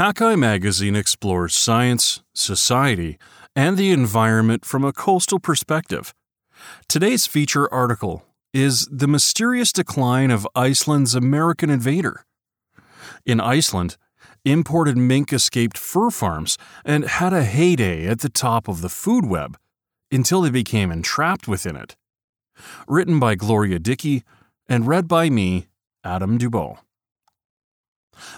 Hakai magazine explores science, society, and the environment from a coastal perspective. Today's feature article is The Mysterious Decline of Iceland's American Invader. In Iceland, imported mink escaped fur farms and had a heyday at the top of the food web until they became entrapped within it. Written by Gloria Dickie and read by me, Adam Dubow.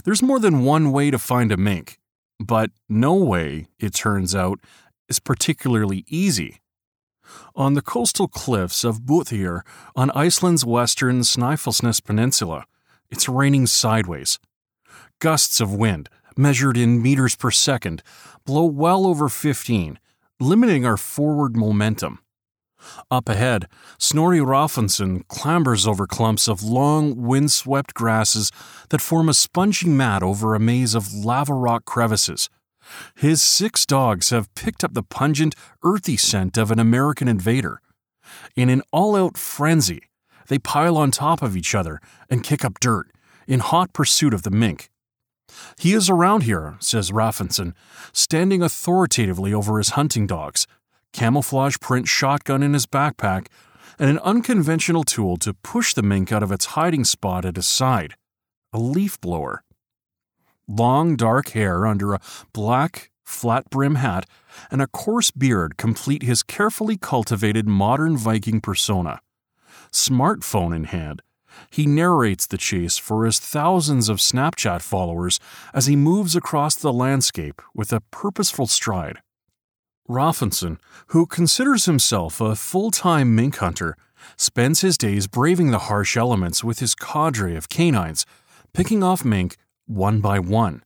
There's more than one way to find a mink, but no way, it turns out, is particularly easy. On the coastal cliffs of Búðir on Iceland's western Snæfellsnes Peninsula, it's raining sideways. Gusts of wind, measured in meters per second, blow well over 15, limiting our forward momentum. Up ahead, Snorri Rafnsson clambers over clumps of long, windswept grasses that form a spongy mat over a maze of lava rock crevices. His six dogs have picked up the pungent, earthy scent of an American invader. In an all out frenzy, they pile on top of each other and kick up dirt in hot pursuit of the mink. He is around here, says Rafnsson, standing authoritatively over his hunting dogs, camouflage print shotgun in his backpack, and an unconventional tool to push the mink out of its hiding spot at his side a leaf blower. Long dark hair under a black, flat brim hat and a coarse beard complete his carefully cultivated modern Viking persona. Smartphone in hand, he narrates the chase for his thousands of Snapchat followers as he moves across the landscape with a purposeful stride. Rafnsson, who considers himself a full time mink hunter, spends his days braving the harsh elements with his cadre of canines, picking off mink one by one.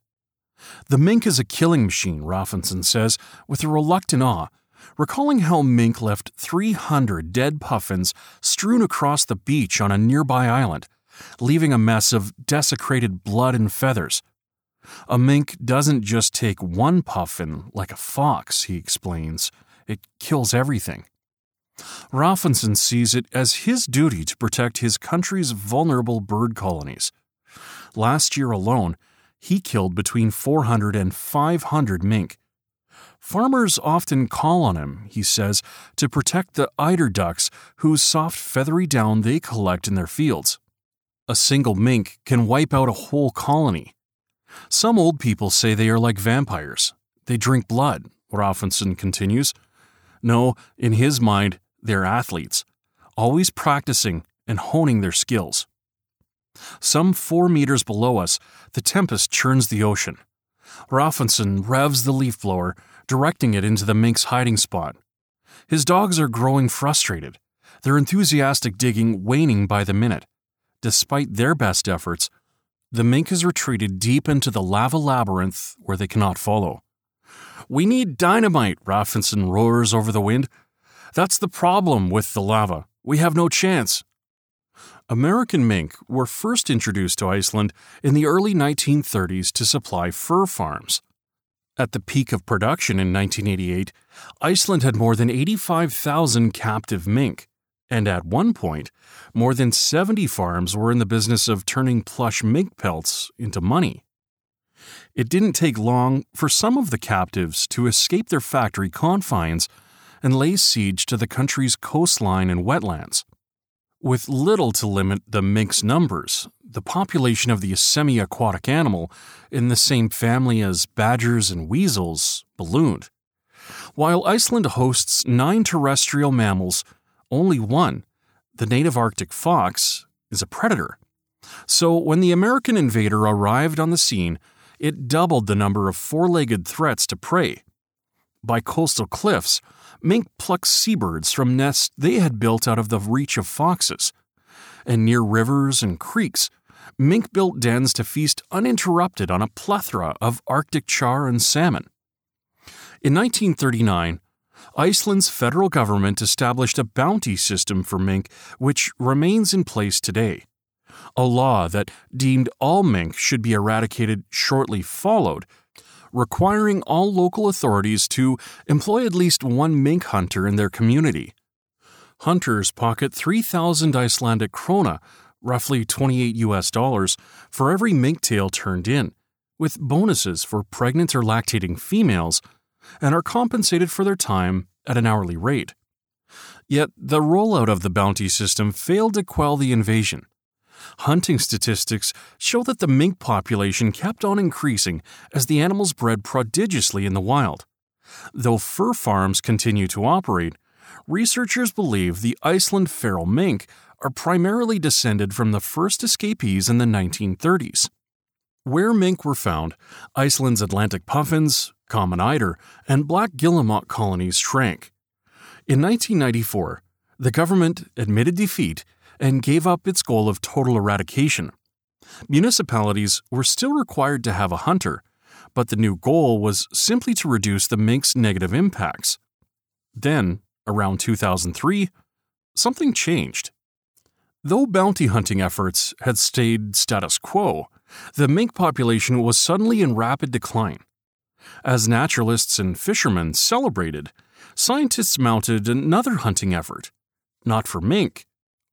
The mink is a killing machine, Rafnsson says, with a reluctant awe, recalling how mink left 300 dead puffins strewn across the beach on a nearby island, leaving a mess of desecrated blood and feathers. A mink doesn't just take one puffin like a fox, he explains. It kills everything. Rafnsson sees it as his duty to protect his country's vulnerable bird colonies. Last year alone, he killed between 400 and 500 mink. Farmers often call on him, he says, to protect the eider ducks whose soft feathery down they collect in their fields. A single mink can wipe out a whole colony. Some old people say they are like vampires. They drink blood, Rafnsson continues. No, in his mind, they're athletes, always practicing and honing their skills. Some four meters below us, the tempest churns the ocean. Rafnsson revs the leaf blower, directing it into the mink's hiding spot. His dogs are growing frustrated, their enthusiastic digging waning by the minute. Despite their best efforts, the mink has retreated deep into the lava labyrinth where they cannot follow. We need dynamite, Rafnsson roars over the wind. That's the problem with the lava. We have no chance. American mink were first introduced to Iceland in the early 1930s to supply fur farms. At the peak of production in 1988, Iceland had more than 85,000 captive mink, and at one point, more than 70 farms were in the business of turning plush mink pelts into money. It didn't take long for some of the captives to escape their factory confines and lay siege to the country's coastline and wetlands. With little to limit the mink's numbers, the population of the semi aquatic animal, in the same family as badgers and weasels, ballooned. While Iceland hosts nine terrestrial mammals, only one, the native Arctic fox, is a predator. So when the American invader arrived on the scene, it doubled the number of four legged threats to prey. By coastal cliffs, mink plucked seabirds from nests they had built out of the reach of foxes. And near rivers and creeks, mink built dens to feast uninterrupted on a plethora of Arctic char and salmon. In 1939, Iceland's federal government established a bounty system for mink which remains in place today. A law that deemed all mink should be eradicated shortly followed, requiring all local authorities to employ at least one mink hunter in their community. Hunters pocket 3,000 Icelandic krona, roughly 28 US dollars, for every mink tail turned in, with bonuses for pregnant or lactating females, and are compensated for their time at an hourly rate. Yet the rollout of the bounty system failed to quell the invasion. Hunting statistics show that the mink population kept on increasing as the animals bred prodigiously in the wild. Though fur farms continue to operate, researchers believe the Iceland feral mink are primarily descended from the first escapees in the 1930s. Where mink were found, Iceland's Atlantic puffins, common eider, and black guillemot colonies shrank. In 1994, the government admitted defeat and gave up its goal of total eradication. Municipalities were still required to have a hunter, but the new goal was simply to reduce the mink's negative impacts. Then, around 2003, something changed. Though bounty hunting efforts had stayed status quo, the mink population was suddenly in rapid decline. As naturalists and fishermen celebrated, scientists mounted another hunting effort, not for mink,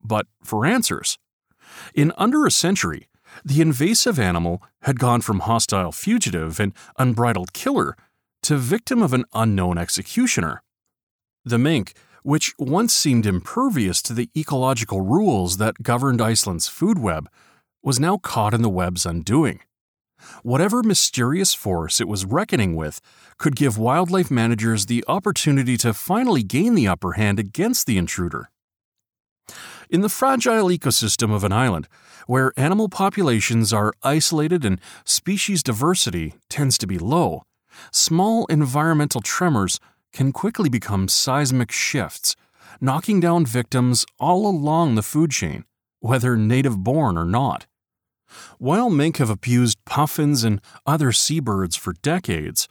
but for answers. In under a century, the invasive animal had gone from hostile fugitive and unbridled killer to victim of an unknown executioner. The mink, which once seemed impervious to the ecological rules that governed Iceland's food web, was now caught in the web's undoing. Whatever mysterious force it was reckoning with could give wildlife managers the opportunity to finally gain the upper hand against the intruder. In the fragile ecosystem of an island, where animal populations are isolated and species diversity tends to be low, small environmental tremors can quickly become seismic shifts, knocking down victims all along the food chain, whether native born or not. While mink have abused puffins and other seabirds for decades,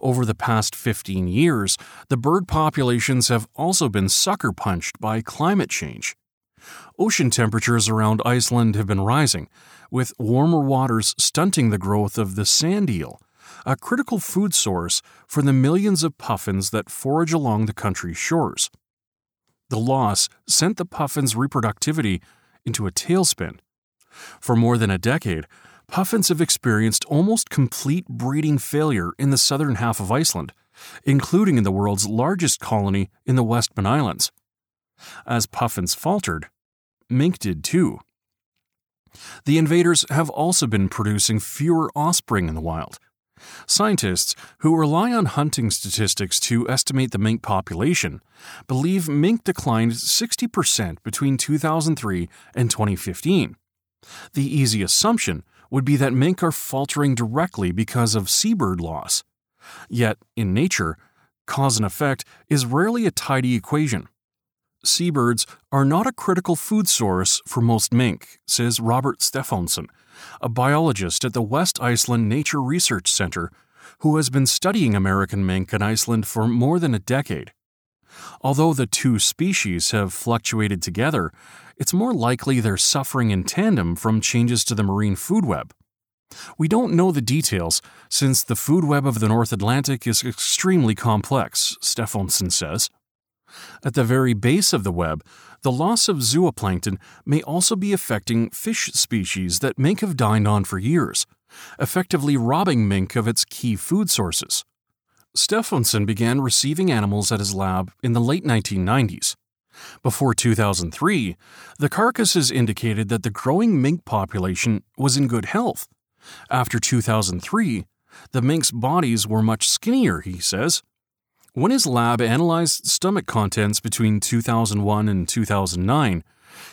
over the past 15 years, the bird populations have also been sucker punched by climate change. Ocean temperatures around Iceland have been rising, with warmer waters stunting the growth of the sand eel, a critical food source for the millions of puffins that forage along the country's shores. The loss sent the puffin's reproductivity into a tailspin. For more than a decade, puffins have experienced almost complete breeding failure in the southern half of Iceland, including in the world's largest colony in the Westman Islands. As puffins faltered, mink did too. The invaders have also been producing fewer offspring in the wild. Scientists, who rely on hunting statistics to estimate the mink population, believe mink declined 60% between 2003 and 2015. The easy assumption would be that mink are faltering directly because of seabird loss. Yet, in nature, cause and effect is rarely a tidy equation. Seabirds are not a critical food source for most mink, says Robert Stefánsson, a biologist at the West Iceland Nature Research Center who has been studying American mink in Iceland for more than a decade. Although the two species have fluctuated together, it's more likely they're suffering in tandem from changes to the marine food web. We don't know the details since the food web of the North Atlantic is extremely complex, Stefánsson says. At the very base of the web, the loss of zooplankton may also be affecting fish species that mink have dined on for years, effectively robbing mink of its key food sources. Stefánsson began receiving animals at his lab in the late 1990s. Before 2003, the carcasses indicated that the growing mink population was in good health. After 2003, the mink's bodies were much skinnier, he says, when his lab analyzed stomach contents between 2001 and 2009,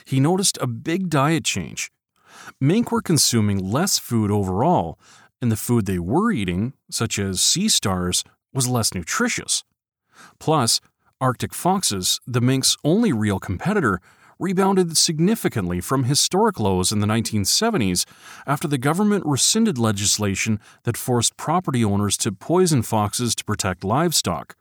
he noticed a big diet change. Mink were consuming less food overall, and the food they were eating, such as sea stars, was less nutritious. Plus, Arctic foxes, the mink's only real competitor, rebounded significantly from historic lows in the 1970s after the government rescinded legislation that forced property owners to poison foxes to protect livestock.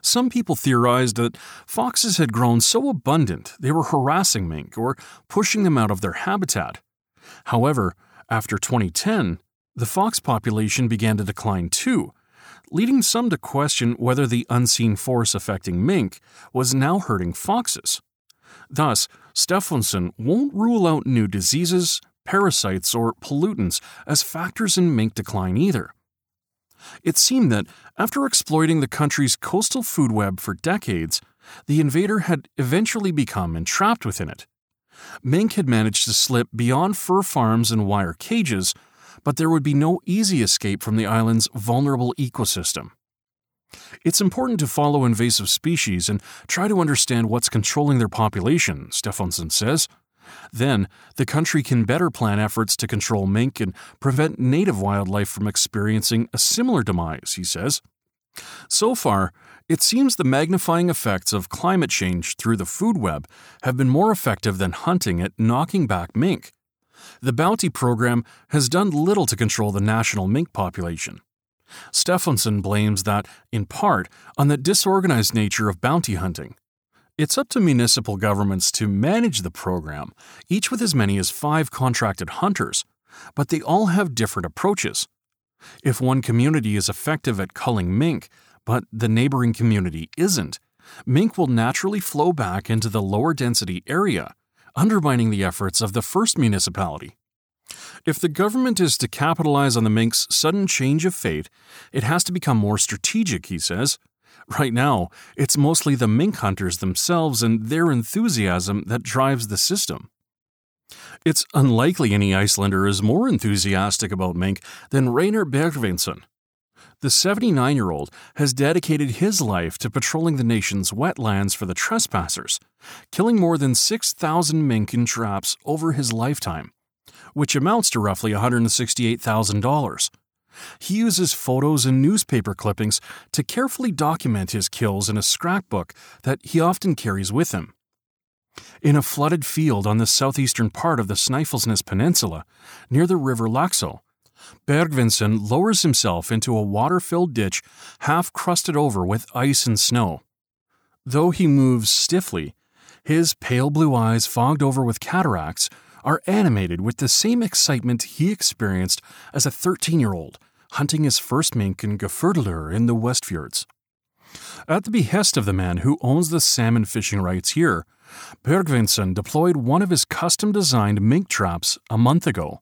Some people theorized that foxes had grown so abundant they were harassing mink or pushing them out of their habitat. However, after 2010, the fox population began to decline too, leading some to question whether the unseen force affecting mink was now hurting foxes. Thus, Stefánsson won't rule out new diseases, parasites, or pollutants as factors in mink decline either. It seemed that after exploiting the country's coastal food web for decades, the invader had eventually become entrapped within it. Mink had managed to slip beyond fur farms and wire cages, but there would be no easy escape from the island's vulnerable ecosystem. It's important to follow invasive species and try to understand what's controlling their population, Stefansson says. Then, the country can better plan efforts to control mink and prevent native wildlife from experiencing a similar demise, he says. So far, it seems the magnifying effects of climate change through the food web have been more effective than hunting at knocking back mink. The bounty program has done little to control the national mink population. Stefánsson blames that, in part, on the disorganized nature of bounty hunting. It's up to municipal governments to manage the program, each with as many as five contracted hunters, but they all have different approaches. If one community is effective at culling mink, but the neighboring community isn't, mink will naturally flow back into the lower density area, undermining the efforts of the first municipality. If the government is to capitalize on the mink's sudden change of fate, it has to become more strategic, he says. Right now, it's mostly the mink hunters themselves and their enthusiasm that drives the system. It's unlikely any Icelander is more enthusiastic about mink than Reynir Bergvinsson. The 79 year old has dedicated his life to patrolling the nation's wetlands for the trespassers, killing more than 6,000 mink in traps over his lifetime, which amounts to roughly $168,000. He uses photos and newspaper clippings to carefully document his kills in a scrapbook that he often carries with him. In a flooded field on the southeastern part of the Snæfellsnes Peninsula, near the river Laxá, Bergvinsson lowers himself into a water filled ditch half crusted over with ice and snow. Though he moves stiffly, his pale blue eyes fogged over with cataracts are animated with the same excitement he experienced as a 13 year old hunting his first mink in Gufudalur in the Westfjords. At the behest of the man who owns the salmon fishing rights here, Bergvinsson deployed one of his custom designed mink traps a month ago.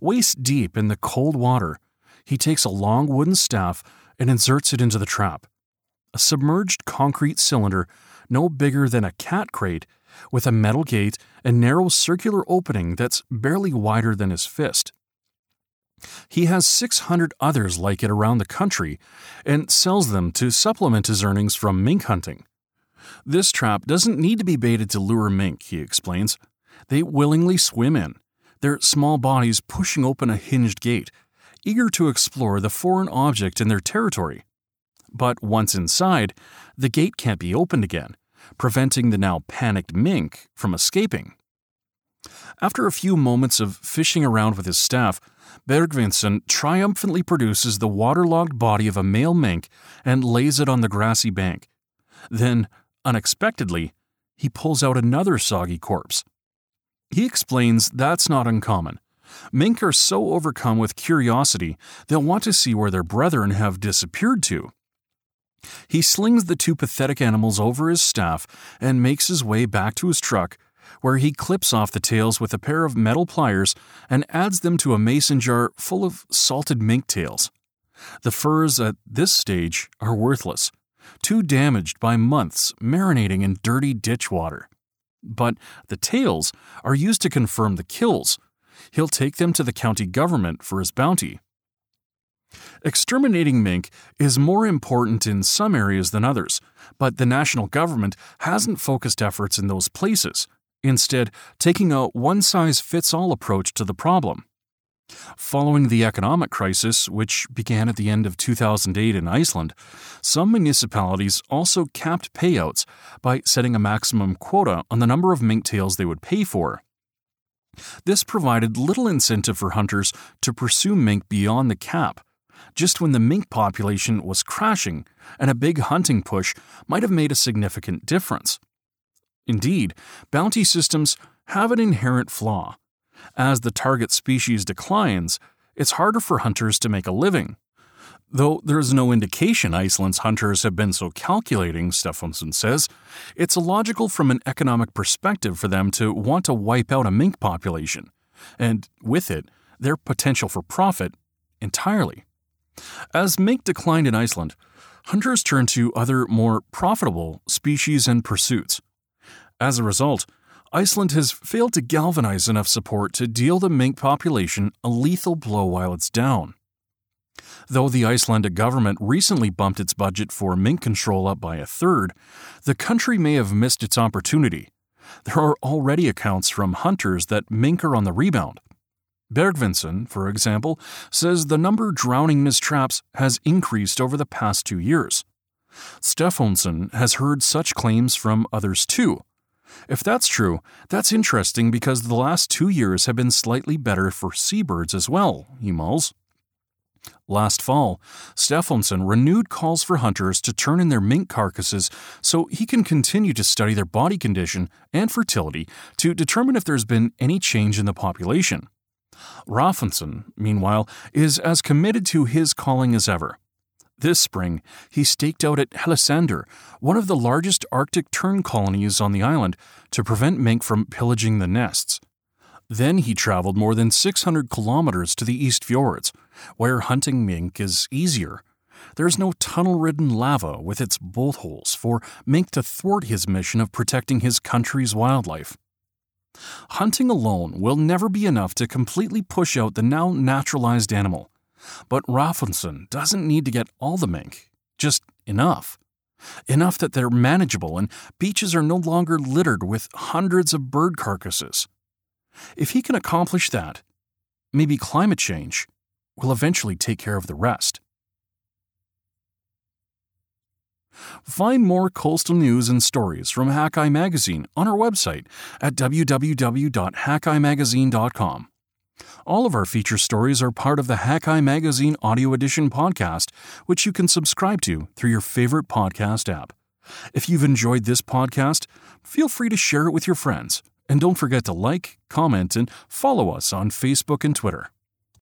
Waist deep in the cold water, he takes a long wooden staff and inserts it into the trap. A submerged concrete cylinder no bigger than a cat crate, with a metal gate and narrow circular opening that's barely wider than his fist. He has 600 others like it around the country and sells them to supplement his earnings from mink hunting. This trap doesn't need to be baited to lure mink, he explains. They willingly swim in, their small bodies pushing open a hinged gate, eager to explore the foreign object in their territory. But once inside, the gate can't be opened again, preventing the now panicked mink from escaping. After a few moments of fishing around with his staff, Bergvinsson triumphantly produces the waterlogged body of a male mink and lays it on the grassy bank. Then, unexpectedly, he pulls out another soggy corpse. He explains that's not uncommon. Mink are so overcome with curiosity, they'll want to see where their brethren have disappeared to. He slings the two pathetic animals over his staff and makes his way back to his truck where he clips off the tails with a pair of metal pliers and adds them to a mason jar full of salted mink tails. The furs at this stage are worthless, too damaged by months marinating in dirty ditch water. But the tails are used to confirm the kills. He'll take them to the county government for his bounty. Exterminating mink is more important in some areas than others, but the national government hasn't focused efforts in those places instead, taking a one size fits all approach to the problem. Following the economic crisis, which began at the end of 2008 in Iceland, some municipalities also capped payouts by setting a maximum quota on the number of mink tails they would pay for. This provided little incentive for hunters to pursue mink beyond the cap, just when the mink population was crashing, and a big hunting push might have made a significant difference. Indeed, bounty systems have an inherent flaw. As the target species declines, it's harder for hunters to make a living. Though there's no indication Iceland's hunters have been so calculating, Stefansson says, it's illogical from an economic perspective for them to want to wipe out a mink population, and with it, their potential for profit entirely. As mink declined in Iceland, hunters turned to other more profitable species and pursuits. As a result, Iceland has failed to galvanize enough support to deal the mink population a lethal blow while it's down. Though the Icelandic government recently bumped its budget for mink control up by a third, the country may have missed its opportunity. There are already accounts from hunters that mink are on the rebound. Bergvinsson, for example, says the number drowning in his traps has increased over the past two years. Stefánsson has heard such claims from others too. If that's true, that's interesting because the last two years have been slightly better for seabirds as well, he mulls. Last fall, Stefánsson renewed calls for hunters to turn in their mink carcasses so he can continue to study their body condition and fertility to determine if there's been any change in the population. Rafnsson, meanwhile, is as committed to his calling as ever. This spring, he staked out at Hellissandur, one of the largest Arctic tern colonies on the island, to prevent mink from pillaging the nests. Then he traveled more than 600 kilometers to the East Fjords, where hunting mink is easier. There's no tunnel ridden lava with its bolt holes for mink to thwart his mission of protecting his country's wildlife. Hunting alone will never be enough to completely push out the now naturalized animal. But Rafnsson doesn't need to get all the mink, just enough. Enough that they're manageable and beaches are no longer littered with hundreds of bird carcasses. If he can accomplish that, maybe climate change will eventually take care of the rest. Find more coastal news and stories from Hakai Magazine on our website at www.hakaimagazine.com. All of our feature stories are part of the Hakai Magazine Audio Edition podcast, which you can subscribe to through your favorite podcast app. If you've enjoyed this podcast, feel free to share it with your friends. And don't forget to like, comment, and follow us on Facebook and Twitter.